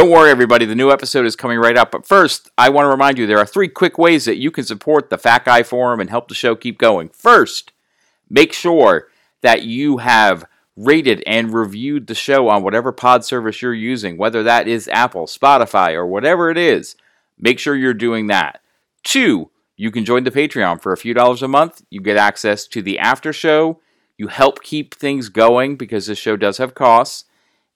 Don't worry, everybody, the new episode is coming right up. But first, I want to remind you there are three quick ways that you can support the Fat Guy Forum and help the show keep going. First, make sure that you have rated and reviewed the show on whatever pod service you're using, whether that is Apple, Spotify, or whatever it is. Make sure you're doing that. Two, you can join the Patreon for a few dollars a month. You get access to the after show. You help keep things going because this show does have costs.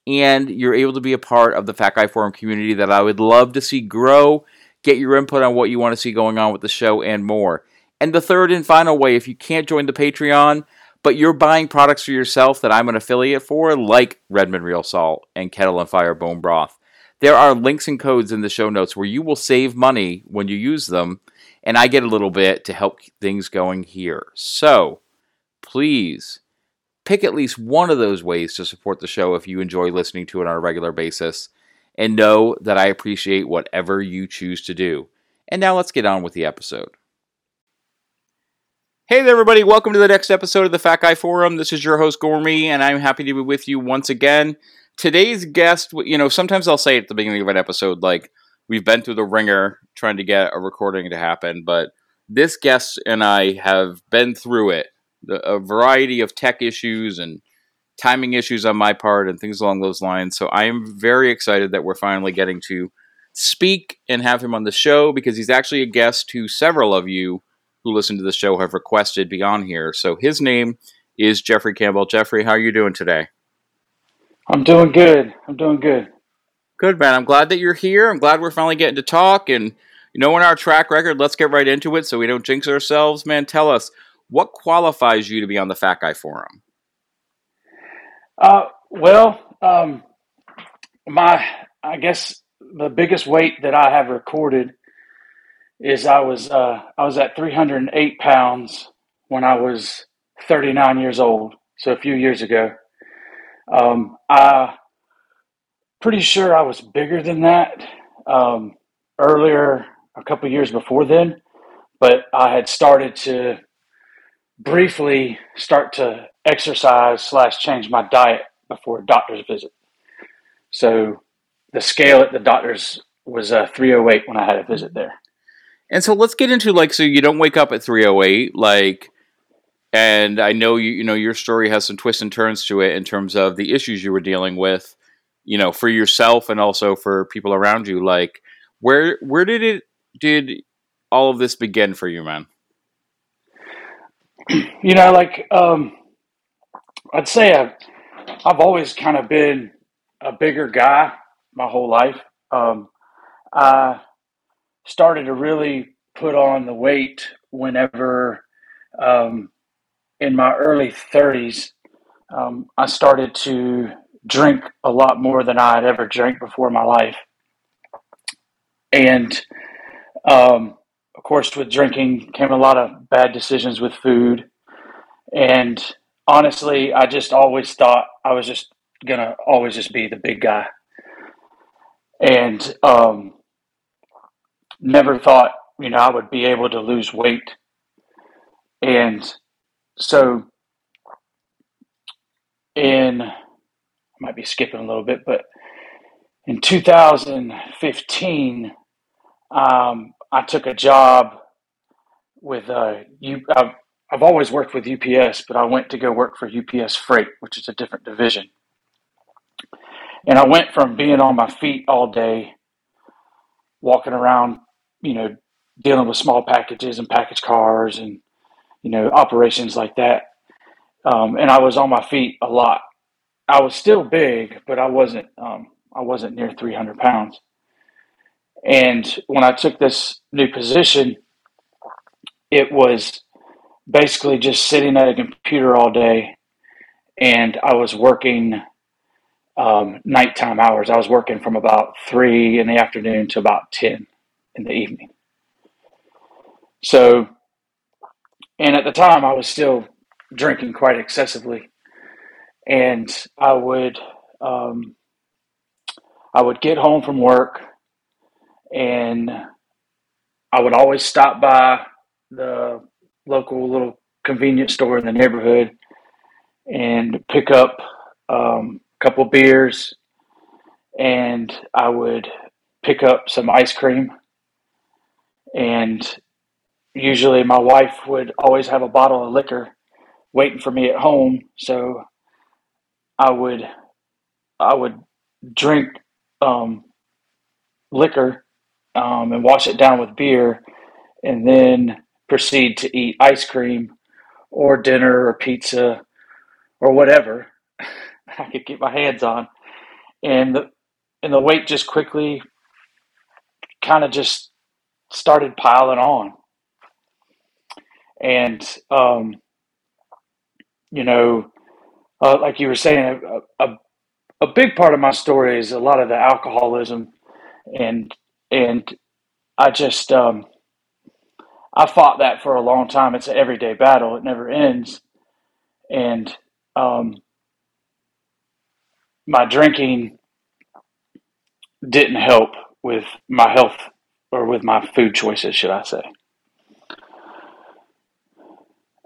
And you're able to be a part of the Fat Guy Forum community that I would love to see grow. Get your input on what you want to see going on with the show and more. And the third and final way, if you can't join the Patreon, but you're buying products for yourself that I'm an affiliate for, like Redmond Real Salt and Kettle and Fire Bone Broth, there are links and codes in the show notes where you will save money when you use them, and I get a little bit to help things going here. So please pick at least one of those ways to support the show if you enjoy listening to it on a regular basis, and know that I appreciate whatever you choose to do. And now let's get on with the episode. Hey there, everybody. Welcome to the next episode of the Fat Guy Forum. This is your host, Gormy, and I'm happy to be with you once again. Today's guest, you know, sometimes I'll say at the beginning of an episode, like, we've been through the ringer trying to get a recording to happen, but this guest and I have been through it. A variety of tech issues and timing issues on my part and things along those lines. So I am very excited that we're finally getting to speak and have him on the show because he's actually a guest who several of you who listen to the show have requested be on here. So his name is Jeffrey Campbell. Jeffrey, how are you doing today? I'm doing good. I'm doing good. Good, man. I'm glad that you're here. I'm glad we're finally getting to talk. And, you know, in our track record, let's get right into it so we don't jinx ourselves. Man, tell us what qualifies you to be on the Fat Guy Forum? Uh, well, um, my, I guess the biggest weight that I have recorded is I was uh, I was at 308 pounds when I was 39 years old, so a few years ago. Um, I pretty sure I was bigger than that um, earlier, a couple years before then, but I had started to briefly start to exercise slash change my diet before a doctor's visit. So the scale at the doctor's was uh, 308 when I had a visit there. And so let's get into like so you don't wake up at 308 like and I know you you know your story has some twists and turns to it in terms of the issues you were dealing with, you know, for yourself and also for people around you like where where did it did all of this begin for you, man? You know, like um I'd say I've I've always kind of been a bigger guy my whole life. Um I started to really put on the weight whenever um, in my early 30s um, i started to drink a lot more than i had ever drank before in my life and um, course with drinking came a lot of bad decisions with food and honestly i just always thought i was just gonna always just be the big guy and um, never thought, you know, I would be able to lose weight. And so in I might be skipping a little bit, but in 2015, um, I took a job with uh, you. I've, I've always worked with UPS, but I went to go work for UPS Freight, which is a different division. And I went from being on my feet all day, walking around you know, dealing with small packages and package cars and, you know, operations like that. Um, and I was on my feet a lot. I was still big, but I wasn't, um, I wasn't near 300 pounds. And when I took this new position, it was basically just sitting at a computer all day. And I was working um, nighttime hours. I was working from about three in the afternoon to about 10 in the evening. So, and at the time I was still drinking quite excessively, and I would um, I would get home from work, and I would always stop by the local little convenience store in the neighborhood and pick up um, a couple beers and I would pick up some ice cream. And usually my wife would always have a bottle of liquor waiting for me at home. So I would I would drink um, liquor um, and wash it down with beer, and then proceed to eat ice cream or dinner or pizza or whatever I could get my hands on, and the and the weight just quickly kind of just started piling on, and um, you know, uh, like you were saying, a, a a big part of my story is a lot of the alcoholism, and and I just um, I fought that for a long time. It's an everyday battle; it never ends, and um, my drinking didn't help with my health or with my food choices, should I say?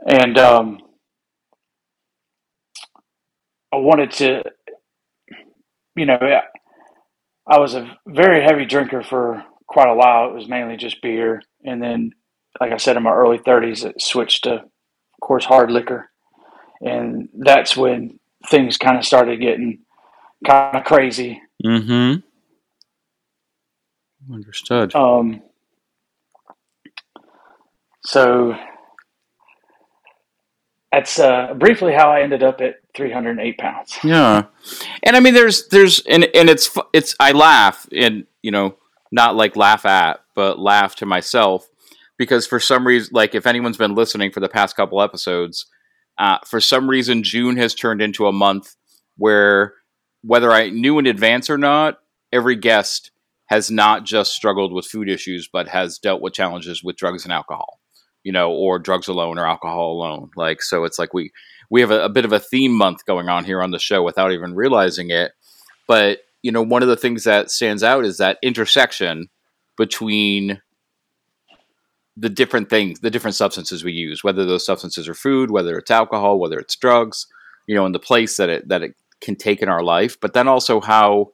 And um, I wanted to you know, I was a very heavy drinker for quite a while. It was mainly just beer, and then, like I said, in my early thirties, it switched to, of course, hard liquor, and that's when things kind of started getting kind of crazy. Mm-hmm. Understood. Um. So that's uh, briefly how I ended up at 308 pounds. Yeah, and I mean, there's there's and and it's it's I laugh and you know not like laugh at, but laugh to myself because for some reason, like if anyone's been listening for the past couple episodes, uh, for some reason June has turned into a month where whether I knew in advance or not, every guest has not just struggled with food issues, but has dealt with challenges with drugs and alcohol you know, or drugs alone or alcohol alone. Like, so it's like we we have a, a, bit of a theme month going on here on the show without even realizing it. But you know, one of the things that stands out is that intersection between the different things, the different substances we use, whether those substances are food, whether it's alcohol, whether it's drugs, you know, and the place that it that it can take in our life, but then also how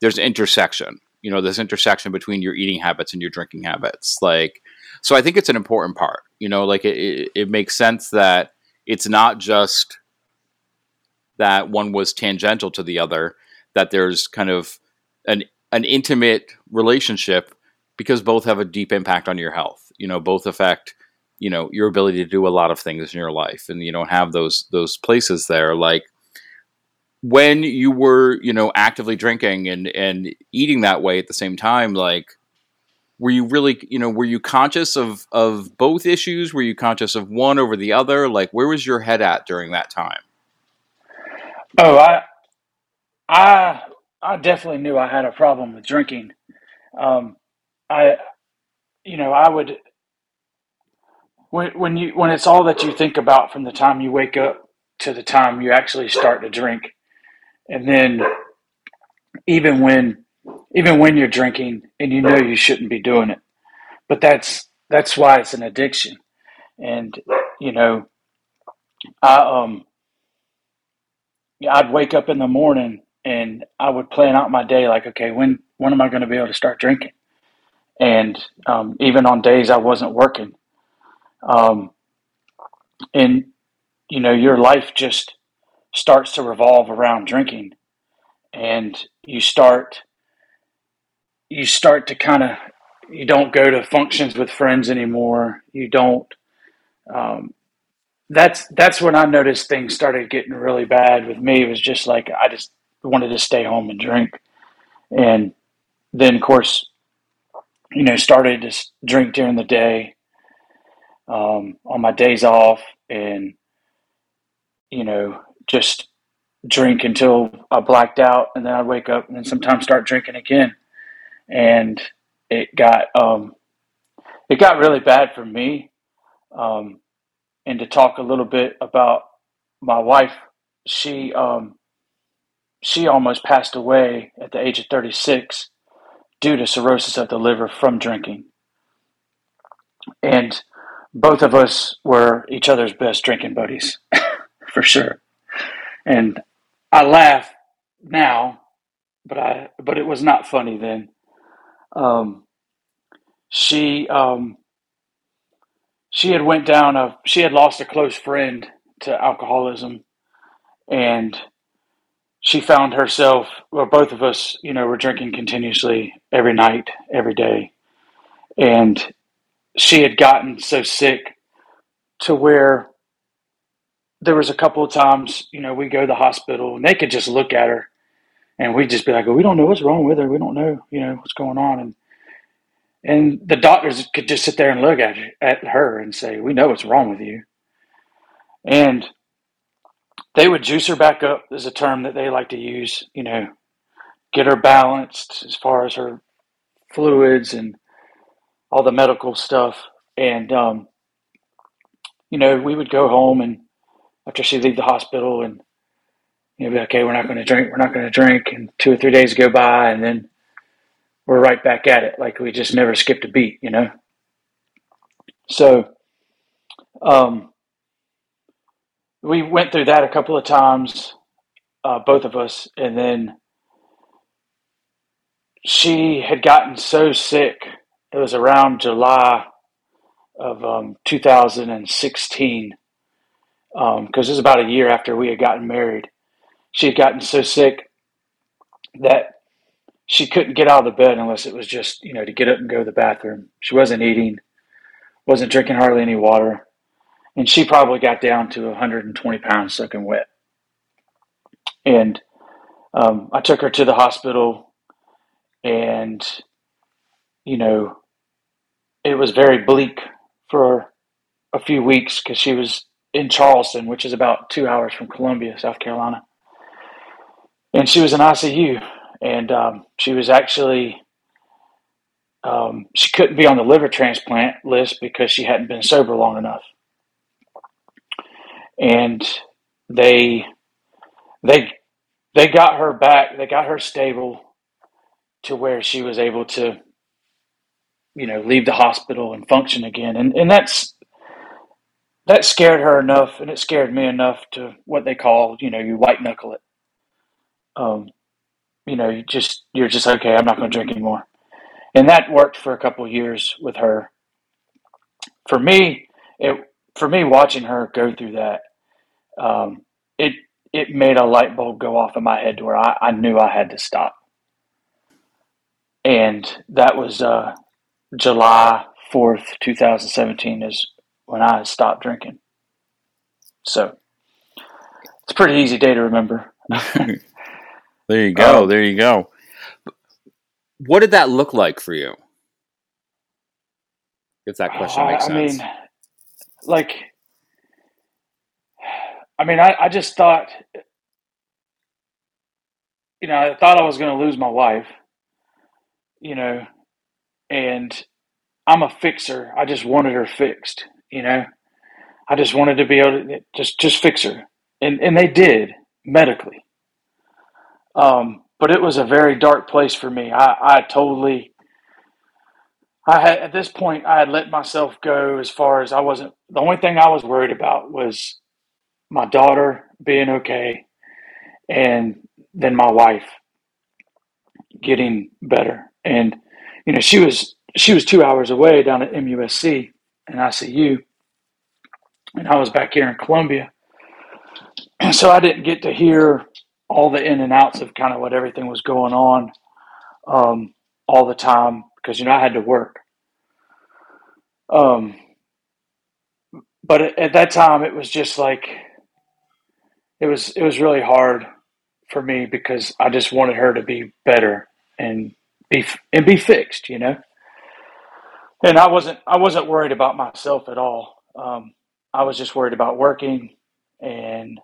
there's intersection. You know, this intersection between your eating habits and your drinking habits. Like, so I think it's an important part. You know, like it, it, it makes sense that it's not just that one was tangential to the other, that there's kind of an an intimate relationship because both have a deep impact on your health. You know, both affect you know your ability to do a lot of things in your life, and you don't have those those places there. Like when you were you know actively drinking and and eating that way at the same time, like were you really you know were you conscious of of both issues? Were you conscious of one over the other? Like where was your head at during that time? Oh i i i definitely knew i had a problem with drinking. Um i you know i would when when you when it's all that you think about from the time you wake up to the time you actually start to drink and then even when even when you're drinking and you know you shouldn't be doing it. But that's that's why it's an addiction. And you know, I um I'd wake up in the morning and I would plan out my day like, okay, when when am I going to be able to start drinking? And um, even on days I wasn't working, um, and you know, your life just starts to revolve around drinking, and you start you start to kind of you don't go to functions with friends anymore. You don't. Um, that's that's when I noticed things started getting really bad with me. It was just like I just wanted to stay home and drink, and then of course, you know, started to drink during the day um, on my days off, and you know, just drink until I blacked out, and then I'd wake up and then sometimes start drinking again and it got um, it got really bad for me. Um, and to talk a little bit about my wife, she um, she almost passed away at the age of 36 due to cirrhosis of the liver from drinking. And both of us were each other's best drinking buddies, for sure. And I laugh now but I but it was not funny then. Um, she um, she had went down a she had lost a close friend to alcoholism, and she found herself well both of us you know were drinking continuously every night every day. And she had gotten so sick to where there was a couple of times you know we go to the hospital and they could just look at her and we'd just be like, well, we don't know what's wrong with her. We don't know, you know, what's going on. And and the doctors could just sit there and look at at her and say, we know what's wrong with you. And they would juice her back up is a term that they like to use, you know, get her balanced as far as her fluids and all the medical stuff. And um, you know, we would go home and after she'd leave the hospital and you know, be like, okay, we're not going to drink, we're not going to drink, and two or three days go by, and then we're right back at it, like we just never skipped a beat, you know. So, um, we went through that a couple of times, uh, both of us, and then she had gotten so sick. It was around July of um, 2016, because um, it was about a year after we had gotten married she had gotten so sick that she couldn't get out of the bed unless it was just, you know, to get up and go to the bathroom. She wasn't eating, wasn't drinking hardly any water, and she probably got down to 120 pounds soaking wet. And um, I took her to the hospital, and, you know, it was very bleak for a few weeks because she was in Charleston, which is about two hours from Columbia, South Carolina and she was in ICU, and um, she was actually um, she couldn't be on the liver transplant list because she hadn't been sober long enough, and they they they got her back, they got her stable to where she was able to you know leave the hospital and function again, and and that's that scared her enough, and it scared me enough to what they call you know you white knuckle it um, you know, you just you're just okay. I'm not going to drink anymore, and that worked for a couple years with her. For me, it for me watching her go through that, um, it it made a light bulb go off in my head to where I, I knew I had to stop, and that was uh, July fourth, two thousand seventeen, is when I stopped drinking. So it's a pretty easy day to remember. There you go. Um, there you go. What did that look like for you? If that question makes sense. I mean, like, I mean, I, I just thought, you know, I thought I was going to lose my wife, you know, and I'm a fixer. I just wanted her fixed, you know. I just wanted to be able to just just fix her, and and they did medically. Um, but it was a very dark place for me. I, I totally, I had at this point I had let myself go as far as I wasn't. The only thing I was worried about was my daughter being okay, and then my wife getting better. And you know, she was she was two hours away down at MUSC in ICU, and I was back here in Columbia, and so I didn't get to hear all the in and outs of kind of what everything was going on um, all the time because you know I had to work. Um, but at, at that time, it was just like it was it was really hard for me because I just wanted her to be better and be and be fixed, you know. And I wasn't I wasn't worried about myself at all. Um, I was just worried about working and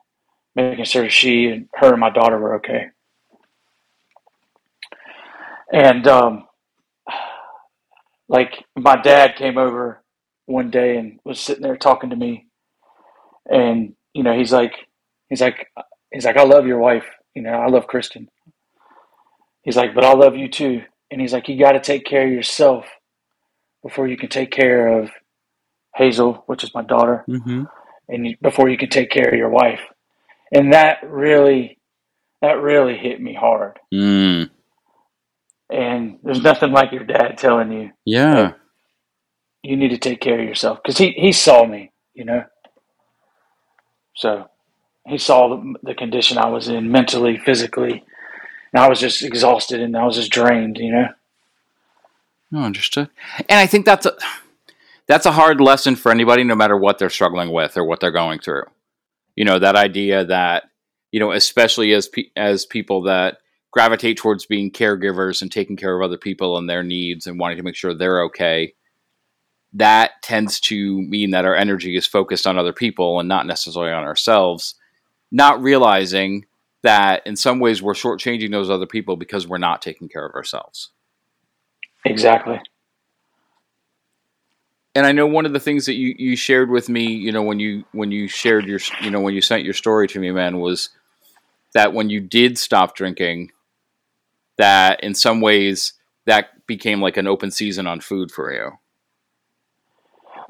making sure she and her and my daughter were okay. And um, like my dad came over one day and was sitting there talking to me, and you know he's like he's like he's like I love your wife, you know I love Kristen. He's like, but I love you too, and he's like you got to take care of yourself before you can take care of Hazel, which is my daughter, mm-hmm. and you, before you can take care of your wife and that really that really hit me hard. Mm. And there's nothing like your dad telling you, Yeah. hey, you need to take care of yourself. Because he, he saw me, you know. So he saw the, the condition I was in mentally, physically. And I was just exhausted and I was just drained, you know. No, understood. And I think that's a that's a hard lesson for anybody, no matter what they're struggling with or what they're going through. You know, that idea that you know, especially as pe- as people that gravitate towards being caregivers and taking care of other people and their needs and wanting to make sure they're okay. That tends to mean that our energy is focused on other people and not necessarily on ourselves, not realizing that in some ways we're shortchanging those other people because we're not taking care of ourselves. Exactly. And I know one of the things that you, you shared with me, you know, when you when you shared your you know when you sent your story to me, man, was that when you did stop drinking, that in some ways that became like an open season on food for you.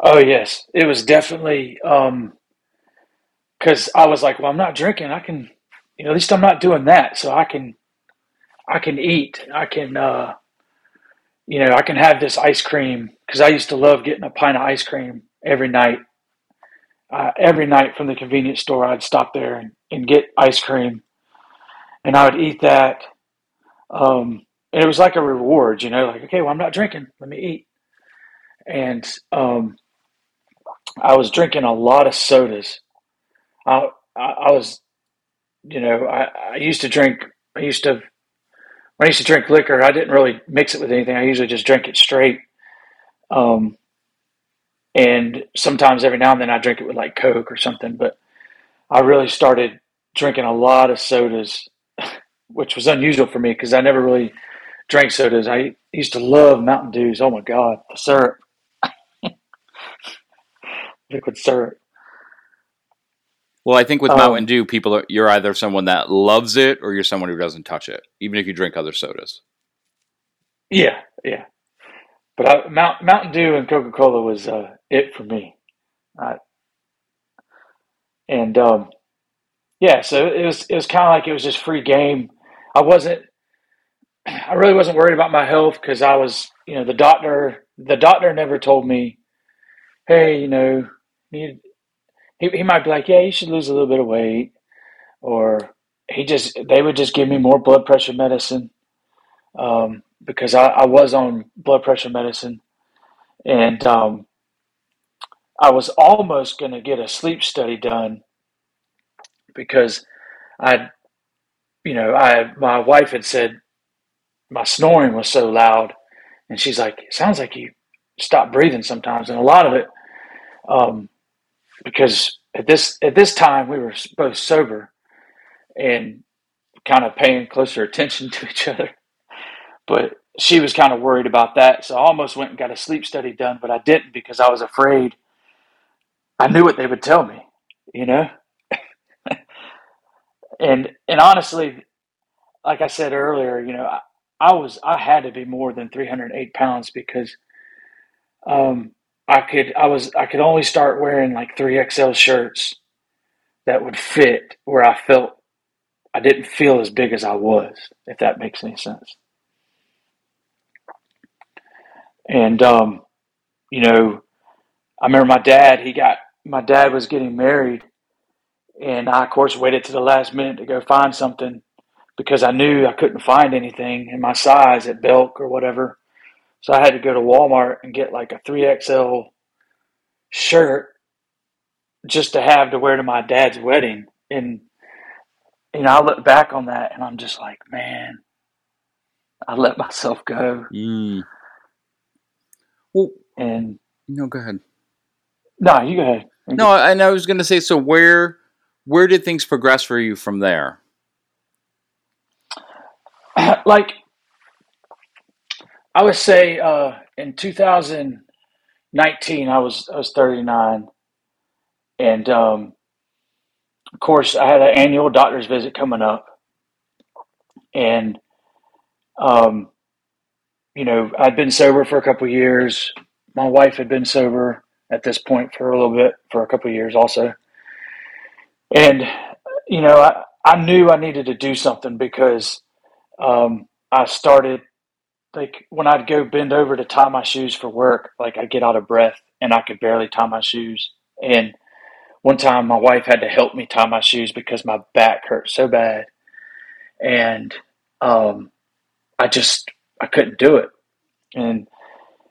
Oh, yes. It was definitely um, because I was like, well, I'm not drinking. I can, you know, at least I'm not doing that. So I can, I can eat. I can, uh, you know, I can have this ice cream because I used to love getting a pint of ice cream every night. Uh, every night from the convenience store, I'd stop there and, and get ice cream, and I would eat that. Um, and it was like a reward, you know, like okay, well, I'm not drinking, let me eat. And um, I was drinking a lot of sodas. I, I, I was, you know, I, I used to drink. I used to when I used to drink liquor, I didn't really mix it with anything. I usually just drink it straight. Um, and sometimes every now and then I drink it with like Coke or something. But I really started drinking a lot of sodas, which was unusual for me because I never really drank sodas. I used to love Mountain Dews. Oh my God, the syrup, liquid syrup. Well, I think with Um, Mountain Dew, people are you're either someone that loves it or you're someone who doesn't touch it, even if you drink other sodas. Yeah, yeah. But I, Mount, Mountain Dew and Coca Cola was uh, it for me. I, and um, yeah, so it was it was kind of like it was just free game. I wasn't. I really wasn't worried about my health because I was, you know, the doctor. The doctor never told me, "Hey, you know, you, he he might be like, yeah, you should lose a little bit of weight," or he just they would just give me more blood pressure medicine um, because I, I was on blood pressure medicine, and um, I was almost going to get a sleep study done because I, you know, I my wife had said my snoring was so loud, and she's like, "It sounds like you stop breathing sometimes," and a lot of it um, because at this at this time we were both sober and kind of paying closer attention to each other, but she was kind of worried about that, so I almost went and got a sleep study done, but I didn't because I was afraid. I knew what they would tell me, you know, and and honestly, like I said earlier, you know, I, I was I had to be more than 308 pounds because um, I could I was I could only start wearing like three XL shirts that would fit where I felt I didn't feel as big as I was, if that makes any sense. And um, you know, I remember my dad. He got my dad was getting married, and I of course waited to the last minute to go find something because I knew I couldn't find anything in my size at Belk or whatever. So I had to go to Walmart and get like a 3XL shirt just to have to wear to my dad's wedding. And, you know, I look back on that and I'm just like, man, I let myself go. Mm. Well, And no, go ahead. no, you go ahead. No, and I was going to say, so where where did things progress for you from there? like, I would say uh, in 2019, I was I was 39, and um, of course, I had an annual doctor's visit coming up, and um, you know, I'd been sober for a couple years. My wife had been sober at this point for a little bit, for a couple years also, and you know, I I knew I needed to do something because um, I started like when I'd go bend over to tie my shoes for work, like I'd get out of breath and I could barely tie my shoes. And one time my wife had to help me tie my shoes because my back hurt so bad. And um, I just I couldn't do it. And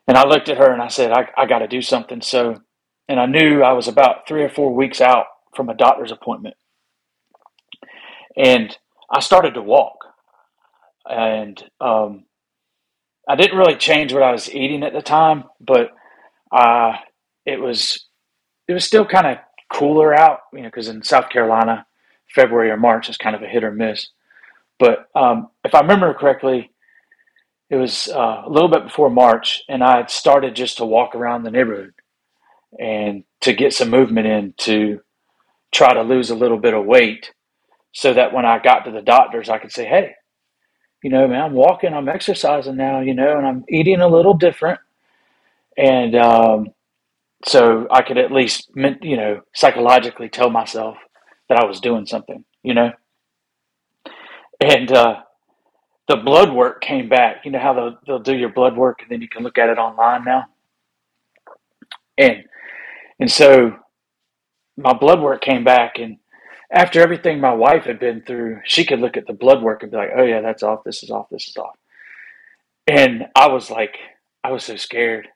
and I looked at her and I said, I, I got to do something. So, and I knew I was about three or four weeks out from a doctor's appointment. And I started to walk. And um, I didn't really change what I was eating at the time, but uh, it was it was still kind of cooler out, you know, because in South Carolina, February or March is kind of a hit or miss. But um, if I remember correctly, it was uh, a little bit before March, and I had started just to walk around the neighborhood and to get some movement in to try to lose a little bit of weight so that when I got to the doctors, I could say, hey, you know, man, I'm walking, I'm exercising now, you know, and I'm eating a little different. And um, so I could at least, you know, psychologically tell myself that I was doing something, you know. And uh, the blood work came back. You know how they'll, they'll do your blood work and then you can look at it online now. And and so my blood work came back, and after everything my wife had been through, she could look at the blood work and be like, "Oh yeah, that's off. This is off. This is off." And I was like, I was so scared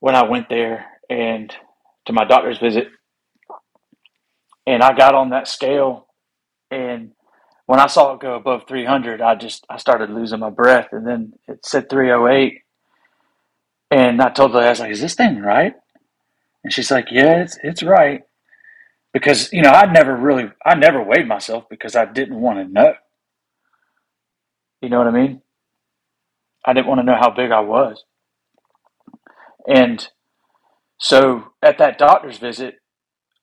when I went there and to my doctor's visit, and I got on that scale, and when I saw it go above 300, I just I started losing my breath, and then it said 308, and I told her I was like, "Is this thing right?" And she's like, "Yeah, it's it's right." Because you know, I never really I never weighed myself because I didn't want to know. You know what I mean? I didn't want to know how big I was. And so at that doctor's visit,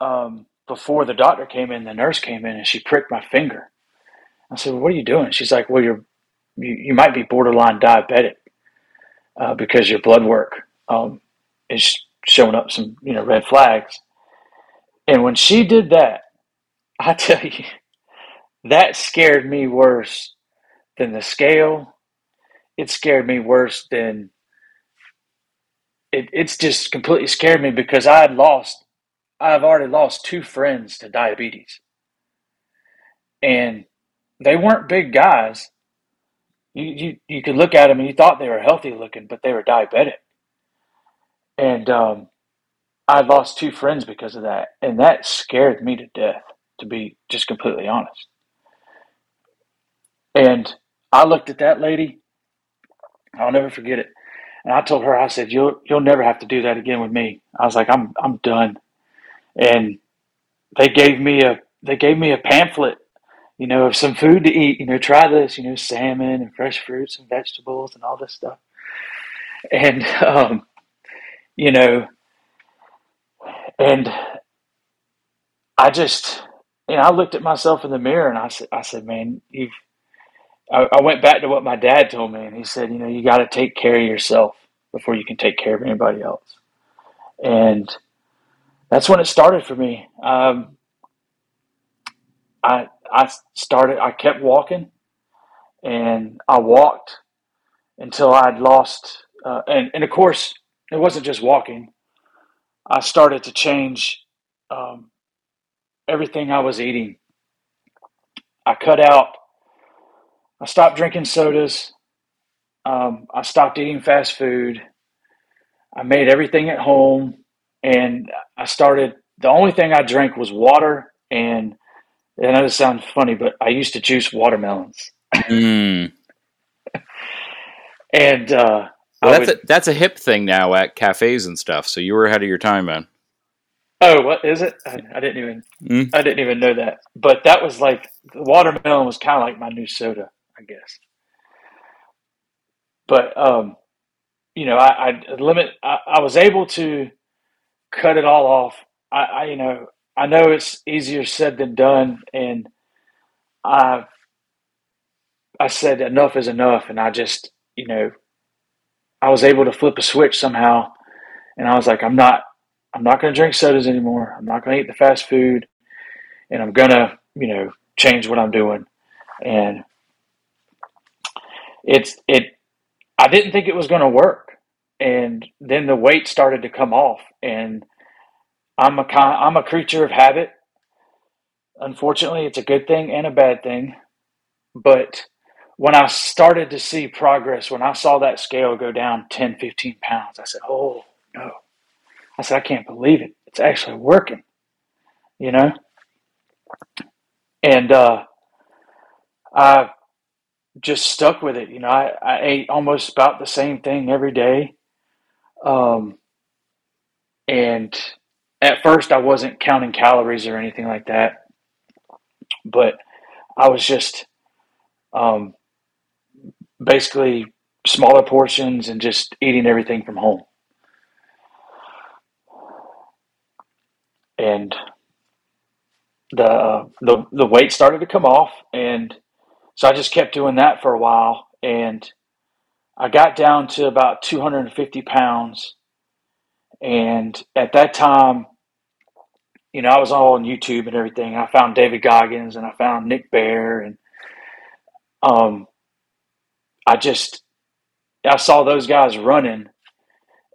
um, before the doctor came in, the nurse came in and she pricked my finger. I said, well, "What are you doing?" She's like, "Well, you're you, you might be borderline diabetic uh, because your blood work um, is showing up some you know red flags." And when she did that, I tell you, that scared me worse than the scale. It scared me worse than it, it's just completely scared me because I had lost, I've already lost two friends to diabetes. And they weren't big guys. You, you, you could look at them and you thought they were healthy looking, but they were diabetic. And um, I lost two friends because of that. And that scared me to death, to be just completely honest. And I looked at that lady, I'll never forget it. And I told her, I said, You'll you'll never have to do that again with me. I was like, I'm I'm done. And they gave me a they gave me a pamphlet you know, of some food to eat, you know, try this, you know, salmon and fresh fruits and vegetables and all this stuff. And, um, you know, and I just, you know, I looked at myself in the mirror and I said, I said, man, you've, I, I went back to what my dad told me and he said, you know, you got to take care of yourself before you can take care of anybody else. And that's when it started for me. Um, I, I started, I kept walking and I walked until I'd lost, uh, and, and of course, it wasn't just walking. I started to change um, everything I was eating. I cut out, I stopped drinking sodas. Um, I stopped eating fast food. I made everything at home and I started, the only thing I drank was water and I know this sounds funny, but I used to juice watermelons. Mm. and uh, well, that's would, a, that's a hip thing now at cafes and stuff. So you were ahead of your time, man. Oh, what is it? I, I didn't even mm. I didn't even know that. But that was like the watermelon was kind of like my new soda, I guess. But um, you know, I, I limit. I, I was able to cut it all off. I, I you know I know it's easier said than done, and I I said enough is enough, and I just you know I was able to flip a switch somehow, and I was like, I'm not I'm not going to drink sodas anymore. I'm not going to eat the fast food, and I'm gonna you know change what I'm doing, and it's it I didn't think it was going to work, and then the weight started to come off, and I'm a I'm a creature of habit. Unfortunately, it's a good thing and a bad thing, but when I started to see progress, when I saw that scale go down 10, 15 pounds, I said, "Oh no!" I said, "I can't believe it. It's actually working." You know, and uh, I just stuck with it. You know, I, I ate almost about the same thing every day. Um, and at first, I wasn't counting calories or anything like that, but I was just um, basically smaller portions and just eating everything from home. And the the the weight started to come off, and so I just kept doing that for a while, and I got down to about 250 pounds. And at that time, you know, I was all on YouTube and everything. I found David Goggins and I found Nick Bare and um, I just I saw those guys running,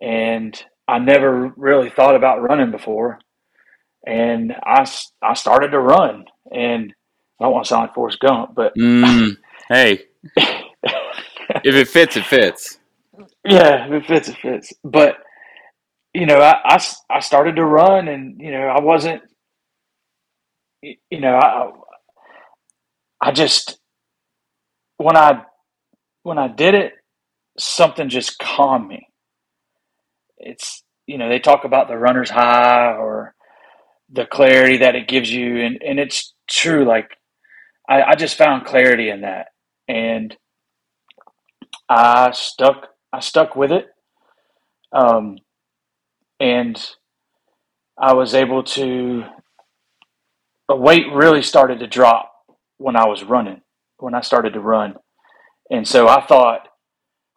and I never really thought about running before, and I I started to run, and I don't want to sound like Forrest Gump, but mm, hey, if it fits, it fits. Yeah, if it fits, it fits. But you know, I, I, I started to run, and you know, I wasn't, you know, I I just when I when I did it, something just calmed me. It's you know, they talk about the runner's high or the clarity that it gives you, and and it's true. Like I, I just found clarity in that, and I stuck I stuck with it. Um, and I was able to, the weight really started to drop when I was running, when I started to run. And so I thought,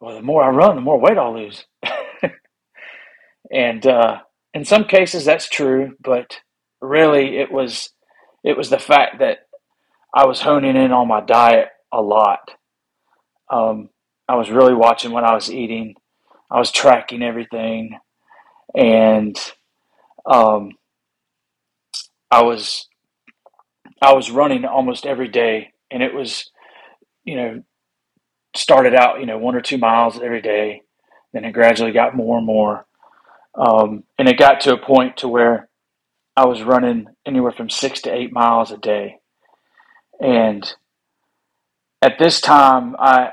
well, the more I run, the more weight I'll lose. and uh, in some cases, that's true, but really, it was it was the fact that I was honing in on my diet a lot. Um, I was really watching what I was eating. I was tracking everything, and um, I was I was running almost every day, and it was you know started out you know one or two miles every day, then it gradually got more and more, um, and it got to a point to where I was running anywhere from six to eight miles a day, and at this time I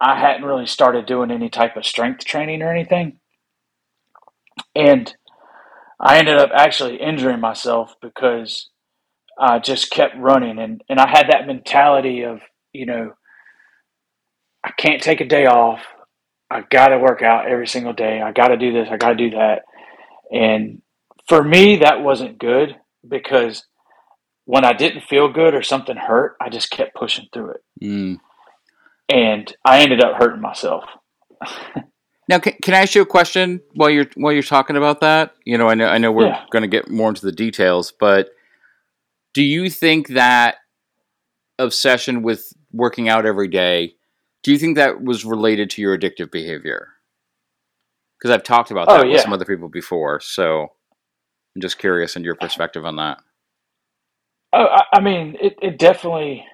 I hadn't really started doing any type of strength training or anything. And I ended up actually injuring myself because I just kept running. And, and I had that mentality of, you know, I can't take a day off. I got to work out every single day. I got to do this. I got to do that. And for me, that wasn't good because when I didn't feel good or something hurt, I just kept pushing through it. Mm and I ended up hurting myself. now, can, can, I ask you a question while you're while you're talking about that? You know, I know I know we're yeah. going to get more into the details, but do you think that obsession with working out every day? Do you think that was related to your addictive behavior? Because I've talked about that oh, yeah. with some other people before, so I'm just curious in your perspective on that. Oh, I mean, it, it definitely,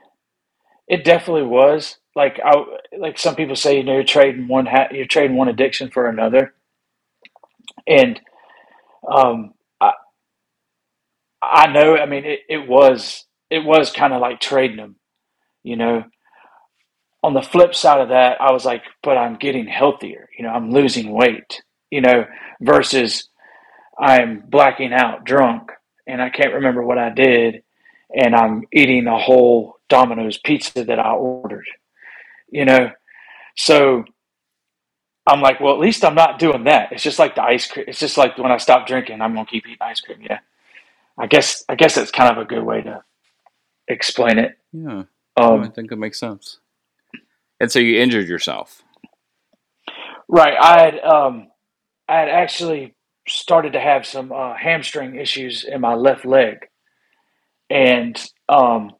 it definitely was like I like some people say, you know, you're trading one hat, you're trading one addiction for another, and um, I I know. I mean, it, it was it was kind of like trading them, you know. On the flip side of that, I was like, but I'm getting healthier. You know, I'm losing weight. You know, versus I'm blacking out, drunk, and I can't remember what I did, and I'm eating a whole Domino's pizza that I ordered you know? So I'm like, well, at least I'm not doing that. It's just like the ice cream. It's just like when I stop drinking, I'm gonna keep eating ice cream. Yeah, I guess I guess that's kind of a good way to explain it. Yeah, um, I think it makes sense. And so you injured yourself, right? I had um, I had actually started to have some uh, hamstring issues in my left leg, and um,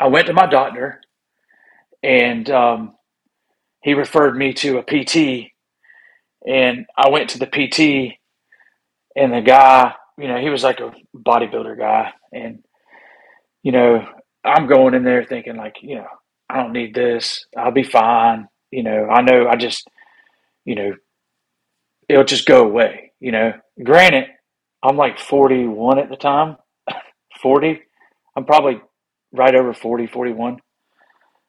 I went to my doctor, and um, he referred me to a PT, and I went to the PT, and the guy, you know, he was like a bodybuilder guy, and you know, I'm going in there thinking like, you know, I don't need this. I'll be fine. You know, I know I just, you know, it'll just go away. You know, granted, I'm like 41 at the time, 40. I'm probably right over 40, 41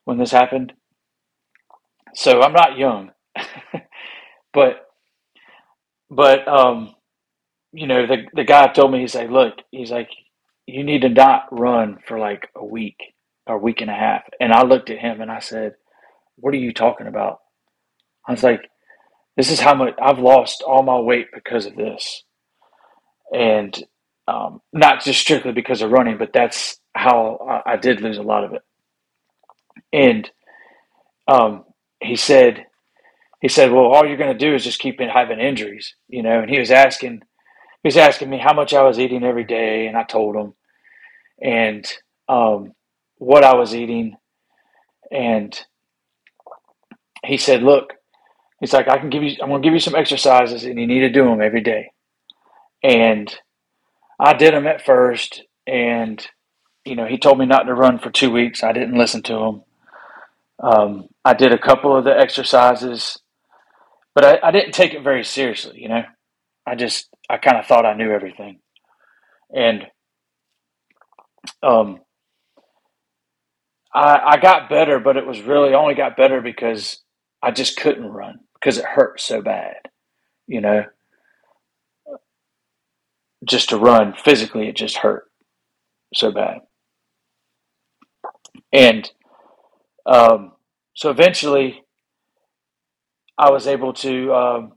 when this happened. So I'm not young, but, but, um, you know, the, the guy told me, he's like, look, he's like, you need to not run for like a week or week and a half. And I looked at him and I said, what are you talking about? I was like, this is how much I've lost all my weight because of this. And um, not just strictly because of running, but that's how I, I did lose a lot of it. And um, he said, he said, well, all you're going to do is just keep having injuries, you know. And he was asking, he was asking me how much I was eating every day, and I told him, and um, what I was eating, and he said, look, he's like, I can give you, I'm going to give you some exercises, and you need to do them every day. And I did them at first, and you know, he told me not to run for two weeks. I didn't listen to him. Um, I did a couple of the exercises, but I, I didn't take it very seriously. You know, I just I kind of thought I knew everything, and um, I I got better, but it was really only got better because I just couldn't run because it hurt so bad. You know, just to run physically, it just hurt so bad. And um, so eventually, I was able to, um,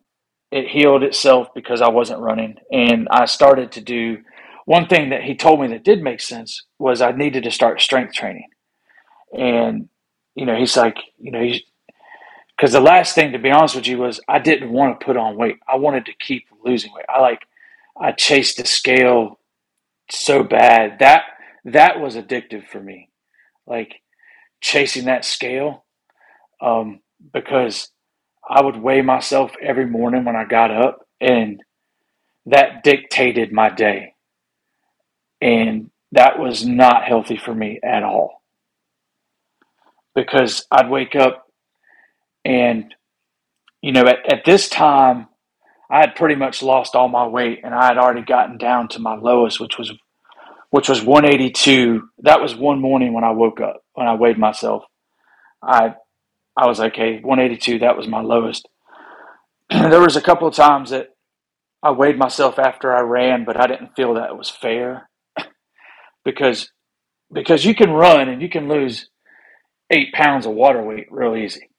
it healed itself because I wasn't running. And I started to do one thing that he told me that did make sense was I needed to start strength training. And, you know, he's like, you know, he's, because the last thing, to be honest with you, was I didn't want to put on weight. I wanted to keep losing weight. I like, I chased the scale so bad that that was addictive for me. Like chasing that scale, um, because I would weigh myself every morning when I got up, and that dictated my day. And that was not healthy for me at all. Because I'd wake up and, you know, at, at this time, I had pretty much lost all my weight and I had already gotten down to my lowest, which was which was 182. That was one morning when I woke up, when I weighed myself. I I was like, okay, 182, that was my lowest. there was a couple of times that I weighed myself after I ran, but I didn't feel that it was fair because because you can run and you can lose eight pounds of water weight real easy.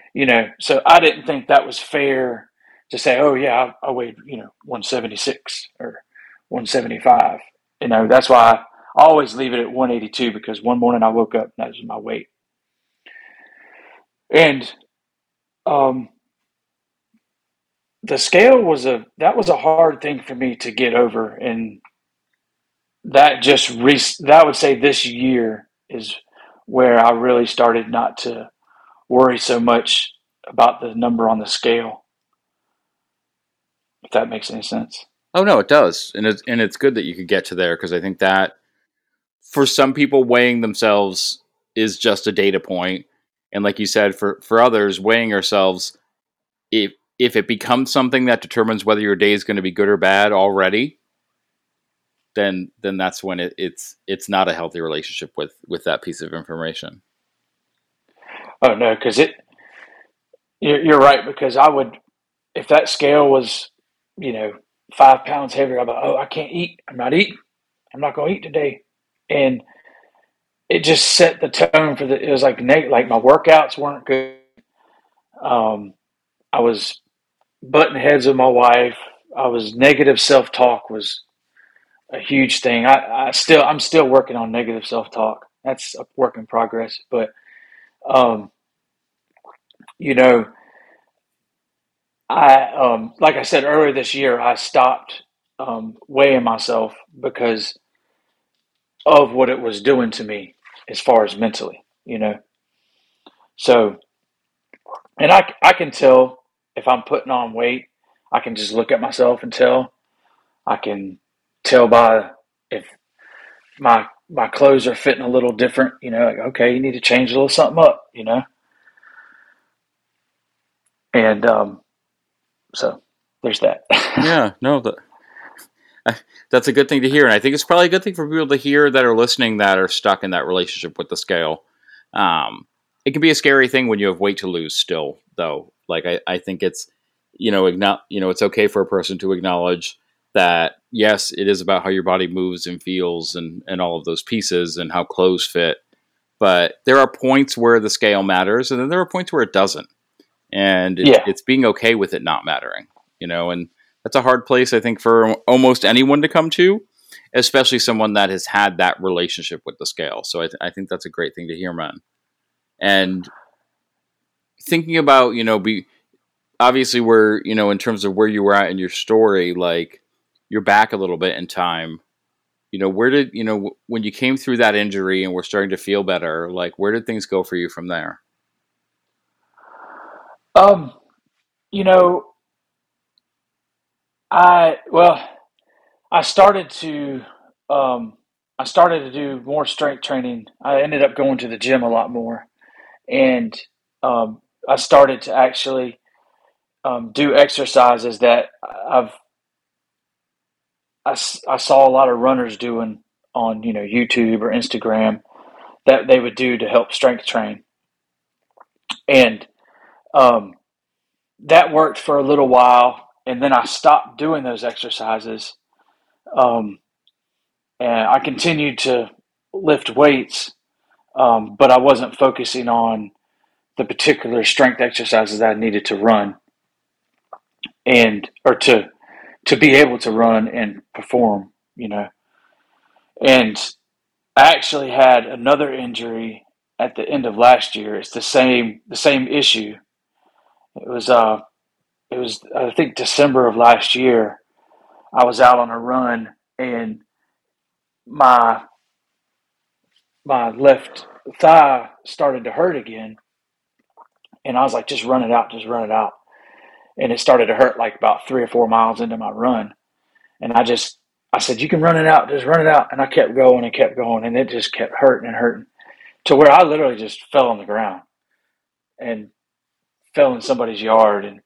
you know, so I didn't think that was fair to say, oh yeah, I, I weighed you know 176 or 175. You know, that's why I always leave it at 182 because one morning I woke up and that was my weight. And um, the scale was a that was a hard thing for me to get over, and that just re- that would say this year is where I really started not to worry so much about the number on the scale. If that makes any sense. Oh no, it does, and it's and it's good that you could get to there because I think that for some people weighing themselves is just a data point, and like you said, for for others weighing ourselves, if if it becomes something that determines whether your day is going to be good or bad already, then then that's when it, it's it's not a healthy relationship with with that piece of information. Oh no, because it you're, right because I would if that scale was you know five pounds heavier. I'm like, oh, I can't eat. I'm not eating. I'm not going to eat today. And it just set the tone for the, it was like, like my workouts weren't good. Um, I was butting heads with my wife. I was negative self talk was a huge thing. I, I still, I'm still working on negative self talk. That's a work in progress. But, um, you know, I um, like I said earlier this year, I stopped um, weighing myself because of what it was doing to me as far as mentally, you know. So and I I can tell if I'm putting on weight. I can just look at myself and tell. I can tell by if my my clothes are fitting a little different. You know, like okay, you need to change a little something up. You know, and um, so there's that. yeah, no, that that's a good thing to hear, and I think it's probably a good thing for people to hear that are listening that are stuck in that relationship with the scale. Um, it can be a scary thing when you have weight to lose. Still, though, like I, I think it's you know, igno- you know, it's okay for a person to acknowledge that yes, it is about how your body moves and feels and and all of those pieces and how clothes fit. But there are points where the scale matters, and then there are points where it doesn't, and it's, Yeah. it's being okay with it not mattering. You know, and that's a hard place I think for almost anyone to come to, especially someone that has had that relationship with the scale. So I, th- I think that's a great thing to hear, man. And thinking about you know be obviously where you know in terms of where you were at in your story like you're back a little bit in time. You know where did you know when you came through that injury and were starting to feel better like where did things go for you from there? Um, you know, I well, I started to um, I started to do more strength training. I ended up going to the gym a lot more, and um, I started to actually um, do exercises that I've I, I saw a lot of runners doing on you know YouTube or Instagram that they would do to help strength train, and um, that worked for a little while, and then I stopped doing those exercises, um, and I continued to lift weights, um, but I wasn't focusing on the particular strength exercises that I needed to run and or to to be able to run and perform, you know. And I actually had another injury at the end of last year. It's the same the same issue. It was uh it was I think December of last year. I was out on a run and my my left thigh started to hurt again and I was like just run it out, just run it out. And it started to hurt like about 3 or 4 miles into my run. And I just I said you can run it out, just run it out. And I kept going and kept going and it just kept hurting and hurting to where I literally just fell on the ground and fell in somebody's yard and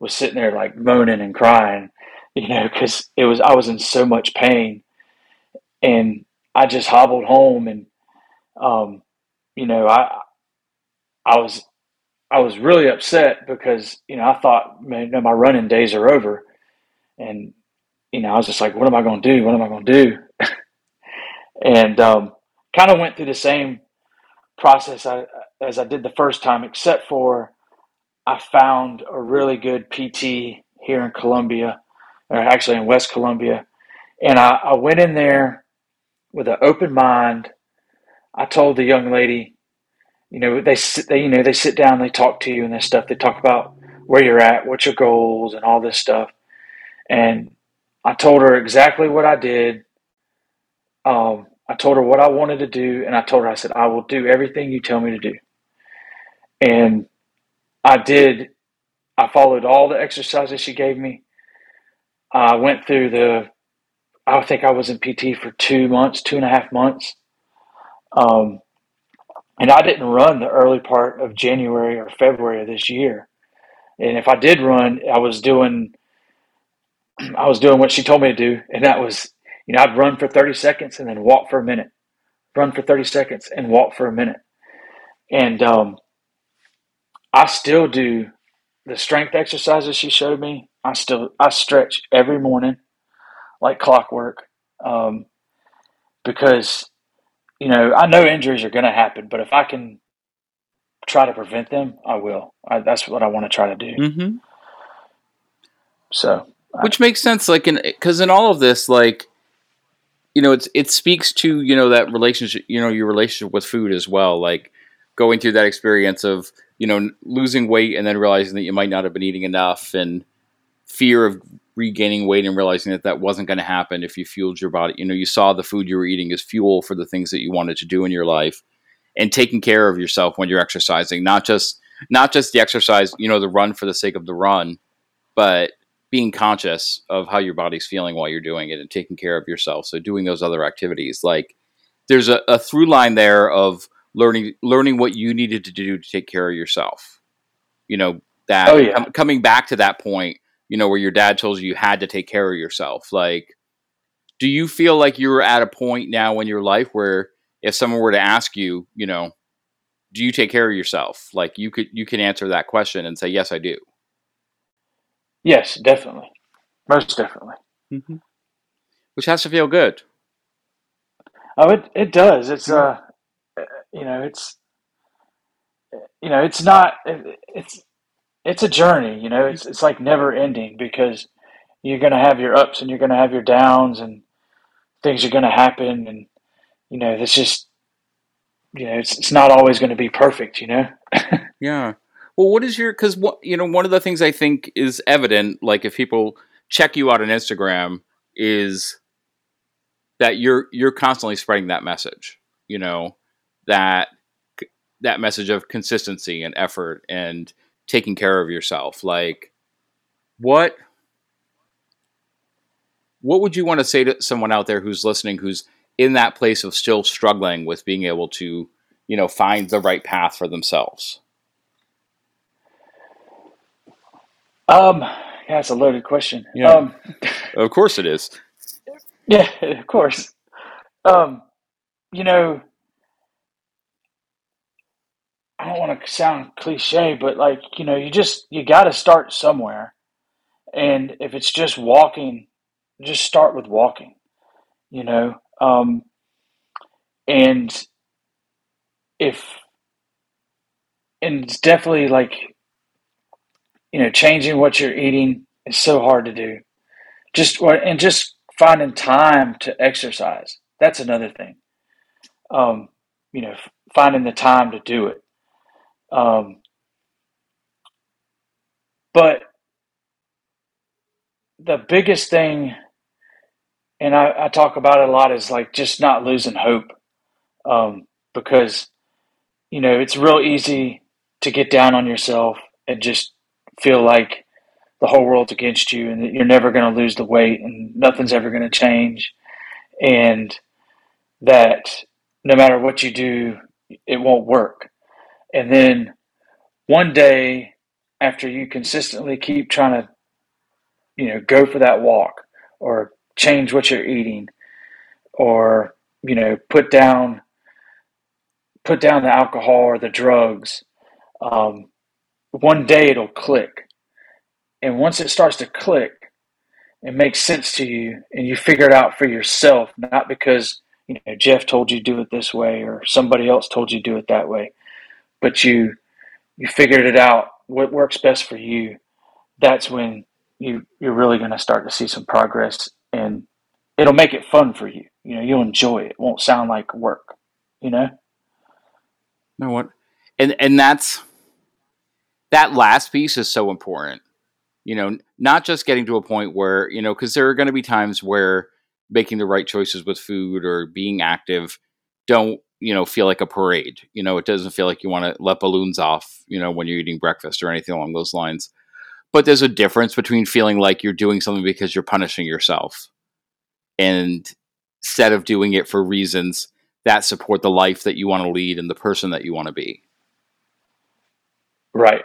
was sitting there like moaning and crying, you know, because it was I was in so much pain, and I just hobbled home, and um, you know, I I was I was really upset because you know I thought man, my running days are over, and you know I was just like, what am I going to do? What am I going to do? and um, kind of went through the same process I, as I did the first time, except for I found a really good PT here in Columbia, or actually in West Columbia, and I, I went in there with an open mind. I told the young lady, you know, they sit, they, you know, they sit down, they talk to you and this stuff. They talk about where you're at, what's your goals, and all this stuff. And I told her exactly what I did. Um, I told her what I wanted to do, and I told her, I said, I will do everything you tell me to do. And I did. I followed all the exercises she gave me. I went through the. I think I was in PT for two months, two and a half months, um, and I didn't run the early part of January or February of this year. And if I did run, I was doing. I was doing what she told me to do, and that was, you know, I'd run for thirty seconds and then walk for a minute, run for thirty seconds and walk for a minute, and um, I still do the strength exercises she showed me. I still I stretch every morning like clockwork um, because you know I know injuries are going to happen, but if I can try to prevent them, I will. I, that's what I want to try to do. mm-hmm. So which makes sense like in because in all of this like you know it's it speaks to you know that relationship you know your relationship with food as well like going through that experience of you know losing weight and then realizing that you might not have been eating enough and fear of regaining weight and realizing that that wasn't going to happen if you fueled your body you know you saw the food you were eating as fuel for the things that you wanted to do in your life and taking care of yourself when you're exercising not just not just the exercise, you know, the run for the sake of the run, but being conscious of how your body's feeling while you're doing it and taking care of yourself. So doing those other activities, like there's a, a through line there of learning learning what you needed to do to take care of yourself. You know that Oh yeah. com- coming back to that point, you know, where your dad told you you had to take care of yourself. Like, do you feel like you're at a point now in your life where if someone were to ask you, you know, do you take care of yourself? Like you could you can answer that question and say, yes, I do. Yes, definitely. Most definitely. Mm-hmm. Which has to feel good. Oh, it it does. It's uh, you know, it's you know, it's not. It, it's it's a journey. You know, it's it's like never ending because you're going to have your ups and you're going to have your downs and things are going to happen and you know, it's just you know, it's it's not always going to be perfect. You know. Yeah. Well, what is your because what you know one of the things I think is evident, like if people check you out on Instagram, is that you're you're constantly spreading that message. You know that that message of consistency and effort and taking care of yourself. Like what what would you want to say to someone out there who's listening who's in that place of still struggling with being able to you know find the right path for themselves? Um, yeah, that's a loaded question. Yeah. Um, Of course it is. yeah, of course. Um, you know, I don't want to sound cliche, but like, you know, you just you got to start somewhere. And if it's just walking, just start with walking, you know. Um, and if and it's definitely like, you know, changing what you're eating is so hard to do. Just and just finding time to exercise. That's another thing. Um, you know, finding the time to do it. Um, but the biggest thing, and I, I talk about it a lot, is like just not losing hope. Um, because, you know, it's real easy to get down on yourself and just feel like the whole world's against you and that you're never going to lose the weight and nothing's ever going to change. And that no matter what you do, it won't work. And then one day, after you consistently keep trying to, you know, go for that walk or change what you're eating or, you know, put down put down the alcohol or the drugs, um, one day it'll click. And once it starts to click, it makes sense to you and you figure it out for yourself, not because, you know, Jeff told you do it this way or somebody else told you do it that way, but you you figured it out what works best for you. That's when you you're really going to start to see some progress and it'll make it fun for you. You know, you'll enjoy it. It won't sound like work, you know? No what? And and that's that last piece is so important. You know, not just getting to a point where, you know, because there are going to be times where making the right choices with food or being active don't, you know, feel like a parade. You know, it doesn't feel like you want to let balloons off, you know, when you're eating breakfast or anything along those lines. But there's a difference between feeling like you're doing something because you're punishing yourself and instead of doing it for reasons that support the life that you want to lead and the person that you want to be. Right.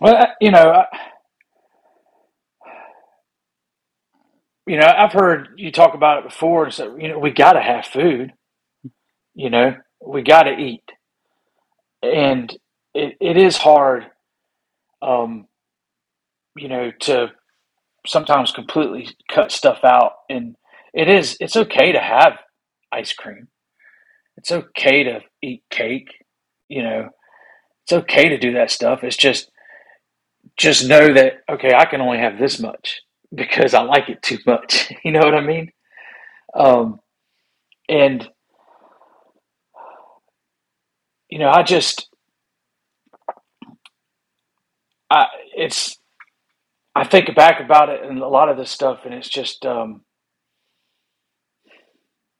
Well, uh, you know, I, you know, I've heard you talk about it before. So, you know, we got to have food. You know, we got to eat, and it, it is hard. Um, you know, to sometimes completely cut stuff out, and it is. It's okay to have ice cream. It's okay to eat cake. You know, it's okay to do that stuff. It's just just know that okay, I can only have this much because I like it too much. You know what I mean? Um, and you know, I just I it's I think back about it and a lot of this stuff, and it's just um,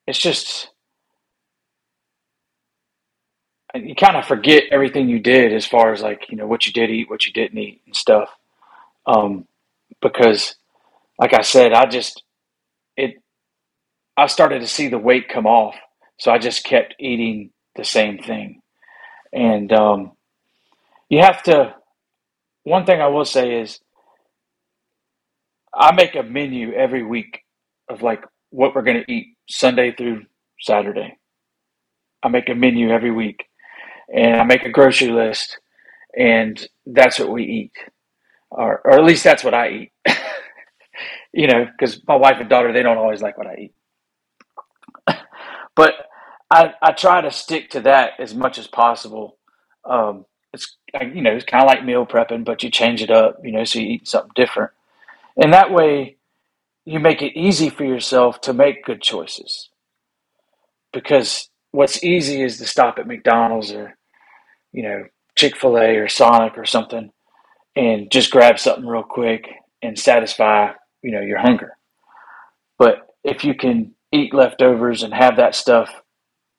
it's just you kind of forget everything you did as far as like you know what you did eat, what you didn't eat, and stuff. Um, because, like I said, I just it. I started to see the weight come off, so I just kept eating the same thing, and um, you have to. One thing I will say is, I make a menu every week of like what we're going to eat Sunday through Saturday. I make a menu every week and I make a grocery list, and that's what we eat, or or at least that's what I eat. you know, because my wife and daughter they don't always like what I eat, but I I try to stick to that as much as possible. Um, it's you know it's kind of like meal prepping, but you change it up. You know, so you eat something different, and that way you make it easy for yourself to make good choices. Because what's easy is to stop at McDonald's or you know, Chick fil A or Sonic or something and just grab something real quick and satisfy, you know, your hunger. But if you can eat leftovers and have that stuff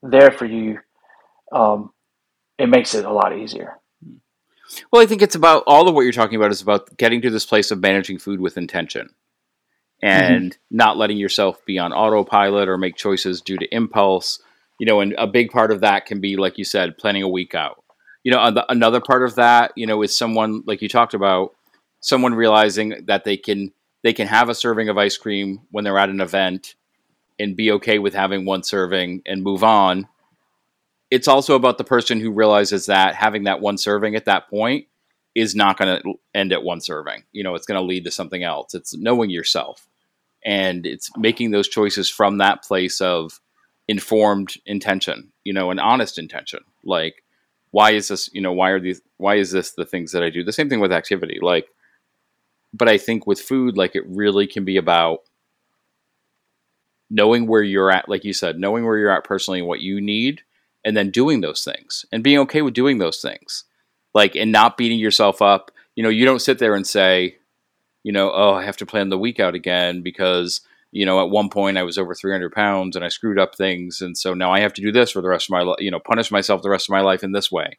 there for you, um, it makes it a lot easier. Well, I think it's about all of what you're talking about is about getting to this place of managing food with intention and mm-hmm. not letting yourself be on autopilot or make choices due to impulse. You know, and a big part of that can be, like you said, planning a week out you know, another part of that, you know, is someone like you talked about, someone realizing that they can they can have a serving of ice cream when they're at an event and be okay with having one serving and move on. It's also about the person who realizes that having that one serving at that point is not going to end at one serving. You know, it's going to lead to something else. It's knowing yourself and it's making those choices from that place of informed intention, you know, an honest intention. Like, why is this you know why are these why is this the things that i do the same thing with activity like but i think with food like it really can be about knowing where you're at like you said knowing where you're at personally and what you need and then doing those things and being okay with doing those things like and not beating yourself up you know you don't sit there and say you know oh i have to plan the week out again because you know, at one point I was over 300 pounds and I screwed up things. And so now I have to do this for the rest of my life, you know, punish myself the rest of my life in this way.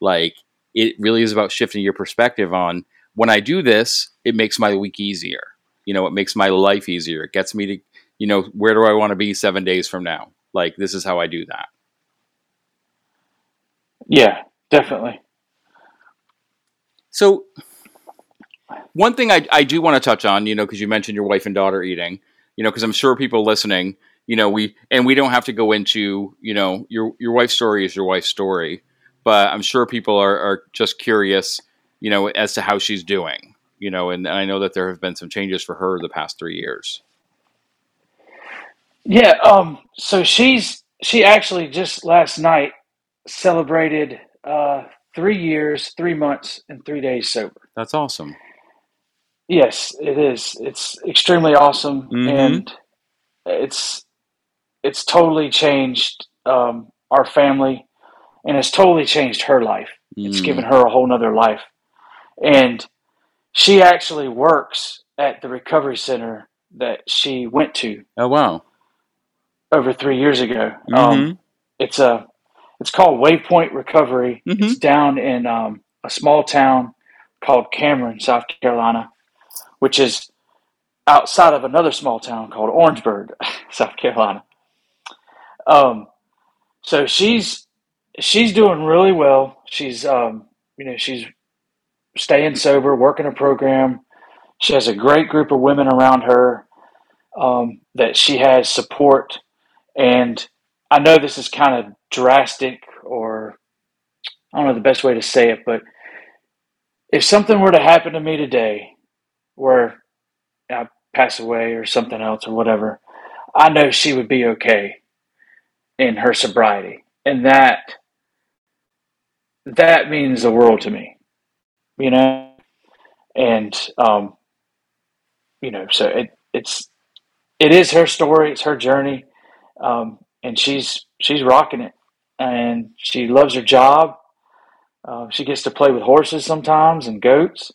Like it really is about shifting your perspective on when I do this, it makes my week easier. You know, it makes my life easier. It gets me to, you know, where do I want to be seven days from now? Like this is how I do that. Yeah, definitely. So, one thing I, I do want to touch on, you know, because you mentioned your wife and daughter eating, you know, because I'm sure people listening, you know, we and we don't have to go into, you know, your your wife's story is your wife's story, but I'm sure people are, are just curious, you know, as to how she's doing, you know, and I know that there have been some changes for her the past three years. Yeah, um, so she's she actually just last night celebrated uh, three years, three months, and three days sober. That's awesome. Yes, it is. It's extremely awesome, mm-hmm. and it's it's totally changed um, our family, and it's totally changed her life. Mm. It's given her a whole nother life, and she actually works at the recovery center that she went to. Oh wow! Over three years ago, mm-hmm. um, it's a it's called Waypoint Recovery. Mm-hmm. It's down in um, a small town called Cameron, South Carolina which is outside of another small town called Orangeburg, South Carolina. Um, so she's she's doing really well. She's um, you know she's staying sober, working a program. She has a great group of women around her um, that she has support. And I know this is kind of drastic, or I don't know the best way to say it, but if something were to happen to me today, where I pass away or something else or whatever, I know she would be okay in her sobriety. And that that means the world to me. You know? And um you know, so it it's it is her story, it's her journey. Um and she's she's rocking it. And she loves her job. Uh, she gets to play with horses sometimes and goats.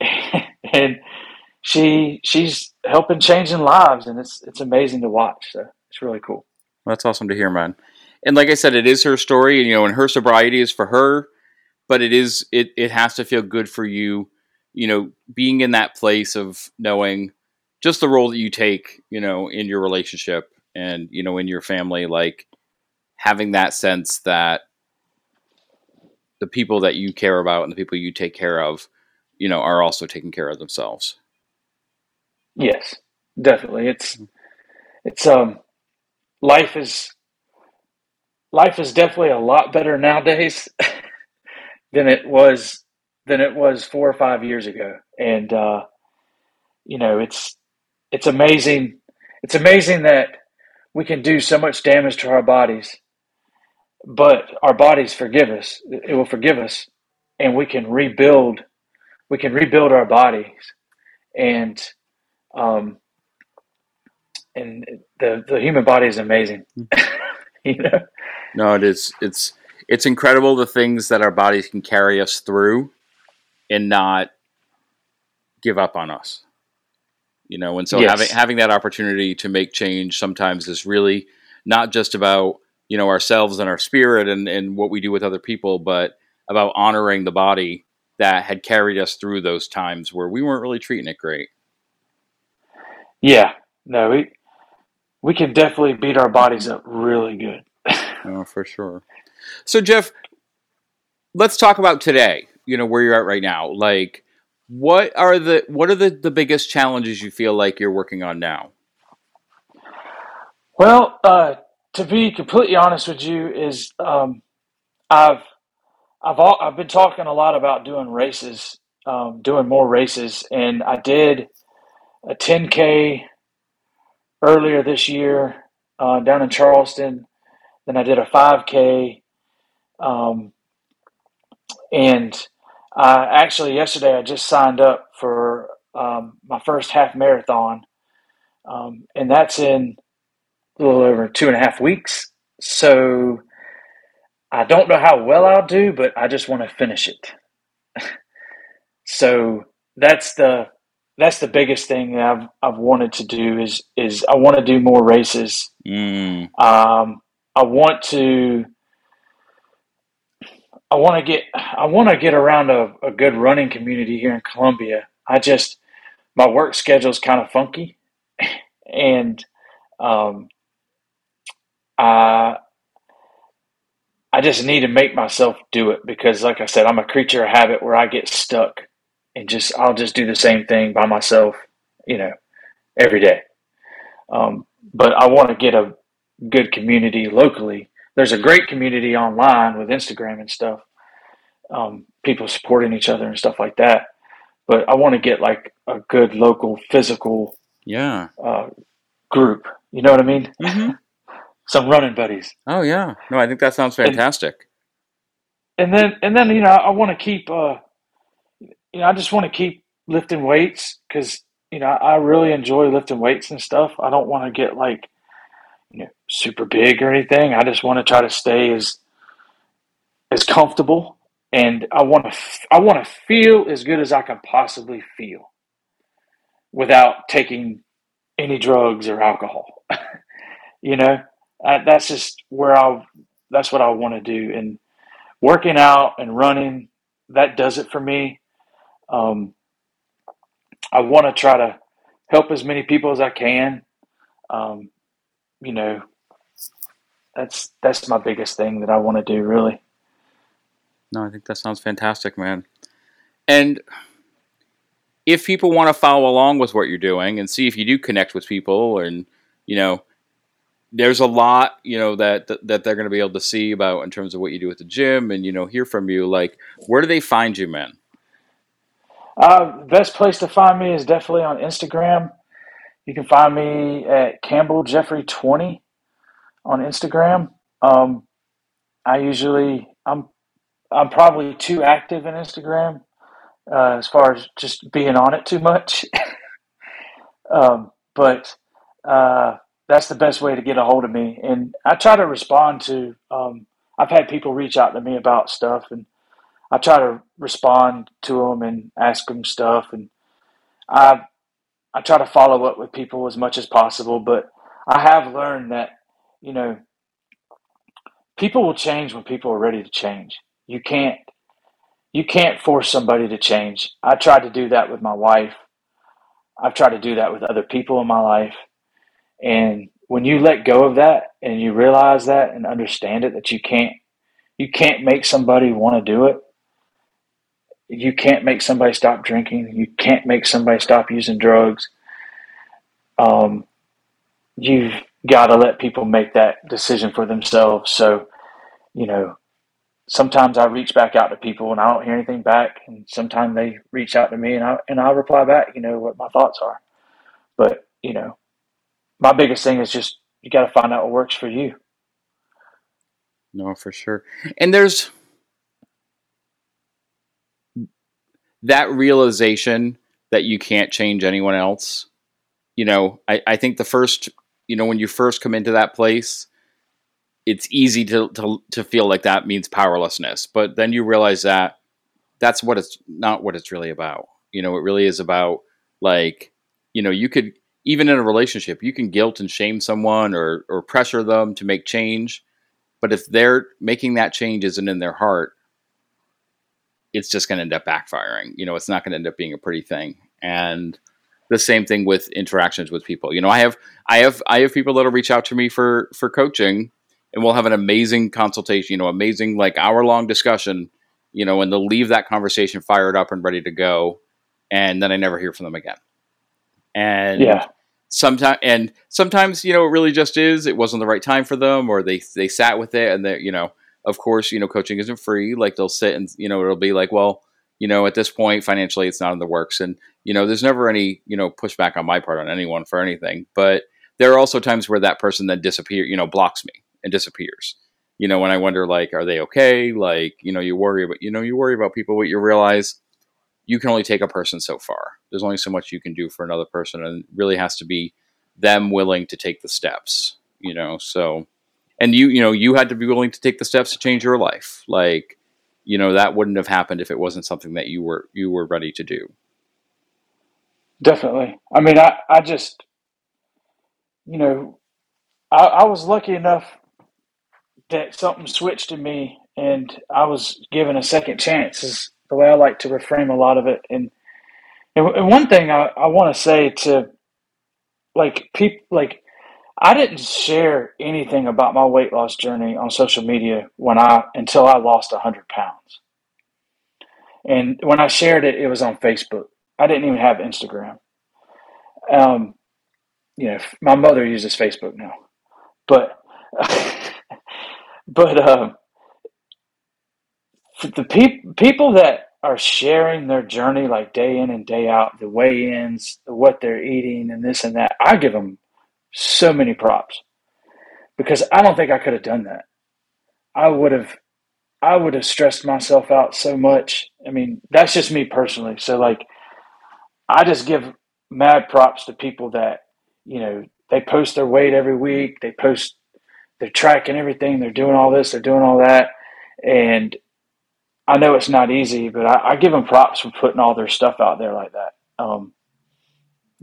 and she she's helping changing lives, and it's it's amazing to watch. So it's really cool. That's awesome to hear, man. and like I said, it is her story, and you know, and her sobriety is for her, but it is it it has to feel good for you, you know, being in that place of knowing just the role that you take, you know, in your relationship and you know in your family, like having that sense that the people that you care about and the people you take care of, you know, are also taking care of themselves. Yes, definitely. It's it's um life is life is definitely a lot better nowadays than it was than it was four or five years ago. And uh, you know, it's it's amazing it's amazing that we can do so much damage to our bodies but our bodies forgive us. It will forgive us, and we can rebuild. We can rebuild our bodies, and um, and the the human body is amazing. you know. No, it is. It's it's incredible the things that our bodies can carry us through, and not give up on us. You know, and so yes. having having that opportunity to make change sometimes is really not just about you know ourselves and our spirit and, and what we do with other people but about honoring the body that had carried us through those times where we weren't really treating it great. Yeah. No we we can definitely beat our bodies up really good. Oh for sure. So jeff let's talk about today you know where you're at right now. Like what are the what are the, the biggest challenges you feel like you're working on now well uh, to be completely honest with you, is um, I've I've all, I've been talking a lot about doing races, um, doing more races, and I did a 10k earlier this year uh, down in Charleston. Then I did a 5k, um, and I actually yesterday I just signed up for um, my first half marathon, um, and that's in a little over two and a half weeks. So I don't know how well I'll do, but I just want to finish it. so that's the that's the biggest thing that I've I've wanted to do is is I want to do more races. Mm. Um, I want to I want to get I want to get around a, a good running community here in Columbia. I just my work schedule is kind of funky, and um, uh, I just need to make myself do it because, like I said, I'm a creature of habit where I get stuck and just I'll just do the same thing by myself, you know, every day. Um, but I want to get a good community locally. There's a great community online with Instagram and stuff, um, people supporting each other and stuff like that. But I want to get like a good local physical, yeah, uh, group. You know what I mean? Mm-hmm some running buddies. Oh yeah, no, I think that sounds fantastic. And, and then and then you know I want to keep uh, you know I just want to keep lifting weights because you know I really enjoy lifting weights and stuff. I don't want to get like super big or anything. I just want to try to stay as as comfortable and I want to I want to feel as good as I can possibly feel without taking any drugs or alcohol. you know, uh, that's just where I that's what I want to do. And working out and running that does it for me. Um, I want to try to help as many people as I can. Um, you know, that's that's my biggest thing that I want to do. Really. No, I think that sounds fantastic, man. And if people want to follow along with what you're doing and see if you do connect with people and you know there's a lot you know that that they're going to be able to see about in terms of what you do at the gym and you know hear from you like where do they find you man uh, best place to find me is definitely on instagram you can find me at campbell jeffrey 20 on instagram um, i usually i'm i'm probably too active in instagram uh, as far as just being on it too much um, but uh, that's the best way to get a hold of me. And I try to respond to. Um, I've had people reach out to me about stuff, and I try to respond to them and ask them stuff. And I I try to follow up with people as much as possible. But I have learned that you know people will change when people are ready to change. You can't you can't force somebody to change. I tried to do that with my wife. I've tried to do that with other people in my life. And when you let go of that and you realize that and understand it that you can't you can't make somebody want to do it. You can't make somebody stop drinking. You can't make somebody stop using drugs. Um, you've got to let people make that decision for themselves. So, you know, sometimes I reach back out to people and I don't hear anything back, and sometimes they reach out to me and I and I reply back, you know, what my thoughts are. But you know, my biggest thing is just you got to find out what works for you. No, for sure. And there's that realization that you can't change anyone else. You know, I, I think the first, you know, when you first come into that place, it's easy to, to to feel like that means powerlessness. But then you realize that that's what it's not what it's really about. You know, it really is about like, you know, you could even in a relationship, you can guilt and shame someone or or pressure them to make change. But if they're making that change isn't in their heart, it's just going to end up backfiring. You know, it's not going to end up being a pretty thing. And the same thing with interactions with people. You know, I have I have I have people that'll reach out to me for for coaching and we'll have an amazing consultation, you know, amazing like hour long discussion, you know, and they'll leave that conversation fired up and ready to go. And then I never hear from them again. And yeah. sometimes, and sometimes, you know, it really just is, it wasn't the right time for them or they, they sat with it and they, you know, of course, you know, coaching isn't free. Like they'll sit and, you know, it'll be like, well, you know, at this point, financially, it's not in the works. And, you know, there's never any, you know, pushback on my part on anyone for anything. But there are also times where that person then disappear, you know, blocks me and disappears. You know, when I wonder like, are they okay? Like, you know, you worry about you know, you worry about people, but you realize you can only take a person so far. There's only so much you can do for another person, and really has to be them willing to take the steps. You know, so and you you know you had to be willing to take the steps to change your life. Like, you know, that wouldn't have happened if it wasn't something that you were you were ready to do. Definitely. I mean, I I just you know I, I was lucky enough that something switched in me and I was given a second chance is the way I like to reframe a lot of it. And and, one thing I, I want to say to like people like I didn't share anything about my weight loss journey on social media when I until I lost hundred pounds. And when I shared it, it was on Facebook. I didn't even have Instagram. Um, you know, my mother uses Facebook now, but but um, the pe- people that are sharing their journey like day in and day out, the weigh-ins, what they're eating, and this and that, I give them so many props because I don't think I could have done that. I would have, I would have stressed myself out so much. I mean, that's just me personally. So like, I just give mad props to people that you know they post their weight every week. They post they're tracking everything. They're doing all this. They're doing all that. And I know it's not easy, but I, I give them props for putting all their stuff out there like that. Um,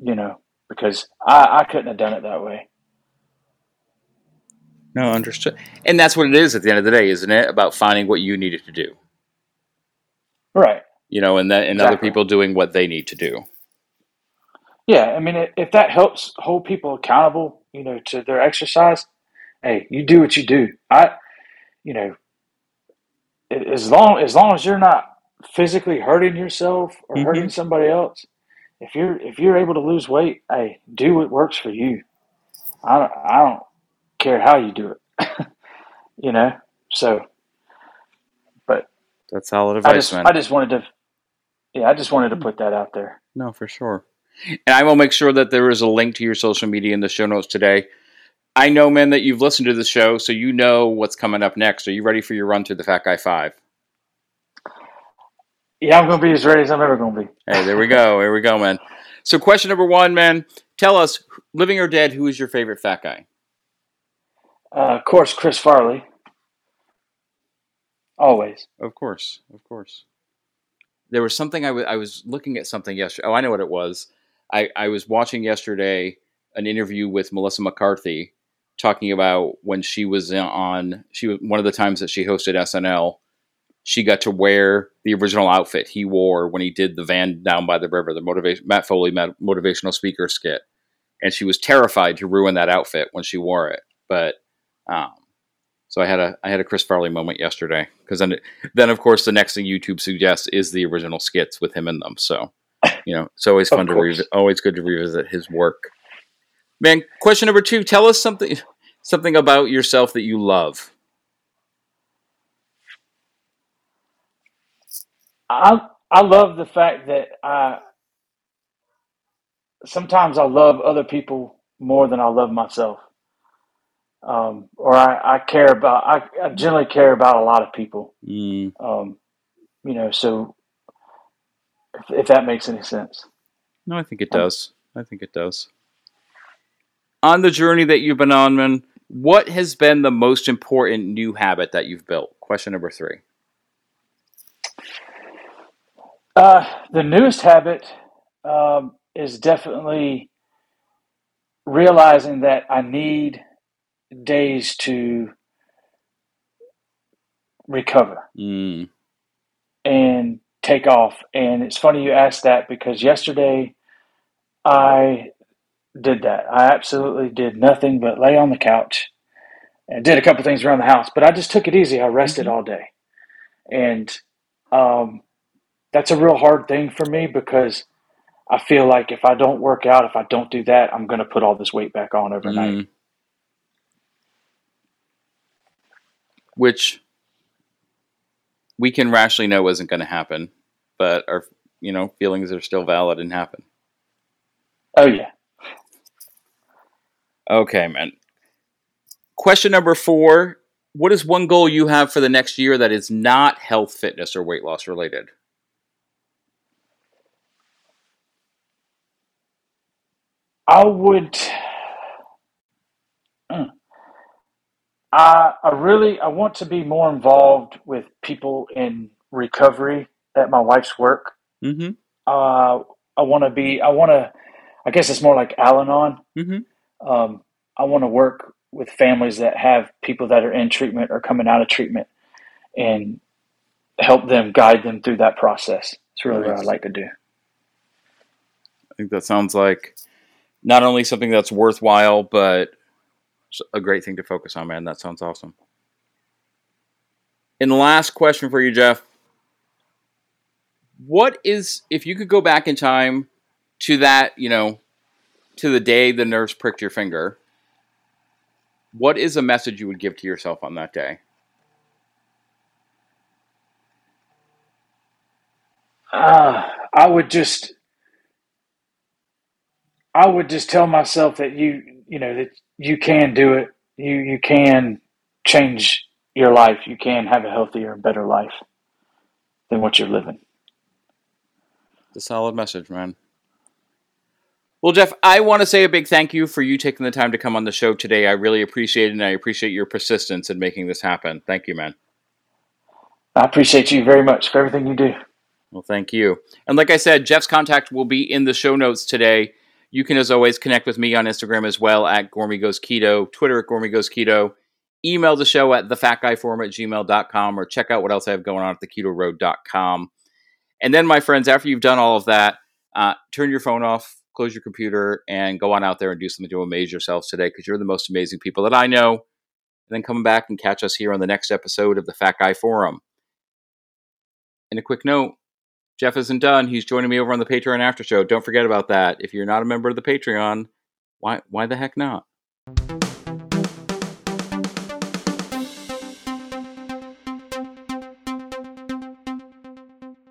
you know, because I, I couldn't have done it that way. No, understood. And that's what it is at the end of the day, isn't it? About finding what you needed to do. Right. You know, and that and exactly. other people doing what they need to do. Yeah, I mean, if that helps hold people accountable, you know, to their exercise, hey, you do what you do. I, you know, as long as long as you're not physically hurting yourself or mm-hmm. hurting somebody else, if you're if you're able to lose weight, hey, do what works for you. I don't, I don't care how you do it. you know, so. But that's solid advice, I just, man. I just wanted to, yeah, I just wanted to put that out there. No, for sure. And I will make sure that there is a link to your social media in the show notes today. I know, man, that you've listened to the show, so you know what's coming up next. Are you ready for your run through the Fat Guy Five? Yeah, I'm going to be as ready as I'm ever going to be. Hey, there we go. Here we go, man. So, question number one, man, tell us, living or dead, who is your favorite fat guy? Uh, of course, Chris Farley. Always. Of course, of course. There was something I, w- I was looking at something yesterday. Oh, I know what it was. I, I was watching yesterday an interview with Melissa McCarthy, talking about when she was on she was one of the times that she hosted SNL she got to wear the original outfit he wore when he did the van down by the river the motivation Matt Foley motivational speaker skit and she was terrified to ruin that outfit when she wore it but um, so I had a I had a Chris Farley moment yesterday because then then of course the next thing YouTube suggests is the original skits with him in them. So you know it's always fun to revisit. Always good to revisit his work. Man, question number two: Tell us something something about yourself that you love. I I love the fact that I sometimes I love other people more than I love myself um, or I, I, care about. I, I, generally care about a lot of people. Mm. Um, you know, so if, if, that makes any sense. No, I think it does. I think it does. On the journey that you've been on, man, what has been the most important new habit that you've built? Question number three. Uh, the newest habit um, is definitely realizing that I need days to recover mm. and take off. And it's funny you asked that because yesterday I did that. I absolutely did nothing but lay on the couch and did a couple things around the house, but I just took it easy. I rested mm-hmm. all day. And um, that's a real hard thing for me because I feel like if I don't work out, if I don't do that, I'm going to put all this weight back on overnight. Mm which we can rationally know isn't going to happen, but our you know feelings are still valid and happen. Oh yeah. Okay, man. Question number four: What is one goal you have for the next year that is not health, fitness, or weight loss related? I would I, I really I want to be more involved with people in recovery at my wife's work. Mm-hmm. Uh, I want to be. I want to. I guess it's more like Al-Anon. Mm-hmm. Um, I want to work with families that have people that are in treatment or coming out of treatment, and help them guide them through that process. It's really what I'd like to do. I think that sounds like not only something that's worthwhile, but a great thing to focus on, man. That sounds awesome. And last question for you, Jeff. What is, if you could go back in time to that, you know, to the day the nurse pricked your finger, what is a message you would give to yourself on that day? Uh, I would just, I would just tell myself that you, you know, that you can do it. You you can change your life. You can have a healthier and better life than what you're living. It's a solid message, man. Well, Jeff, I want to say a big thank you for you taking the time to come on the show today. I really appreciate it, and I appreciate your persistence in making this happen. Thank you, man. I appreciate you very much for everything you do. Well, thank you. And like I said, Jeff's contact will be in the show notes today. You can, as always, connect with me on Instagram as well at Gormy Goes Keto, Twitter at Gormy Goes Keto. Email the show at thefatguyforum at gmail.com or check out what else I have going on at theketoroad.com. And then, my friends, after you've done all of that, uh, turn your phone off, close your computer, and go on out there and do something to amaze yourselves today because you're the most amazing people that I know. And then come back and catch us here on the next episode of the Fat Guy Forum. And a quick note Jeff isn't done. He's joining me over on the Patreon after show. Don't forget about that. If you're not a member of the Patreon, why why the heck not?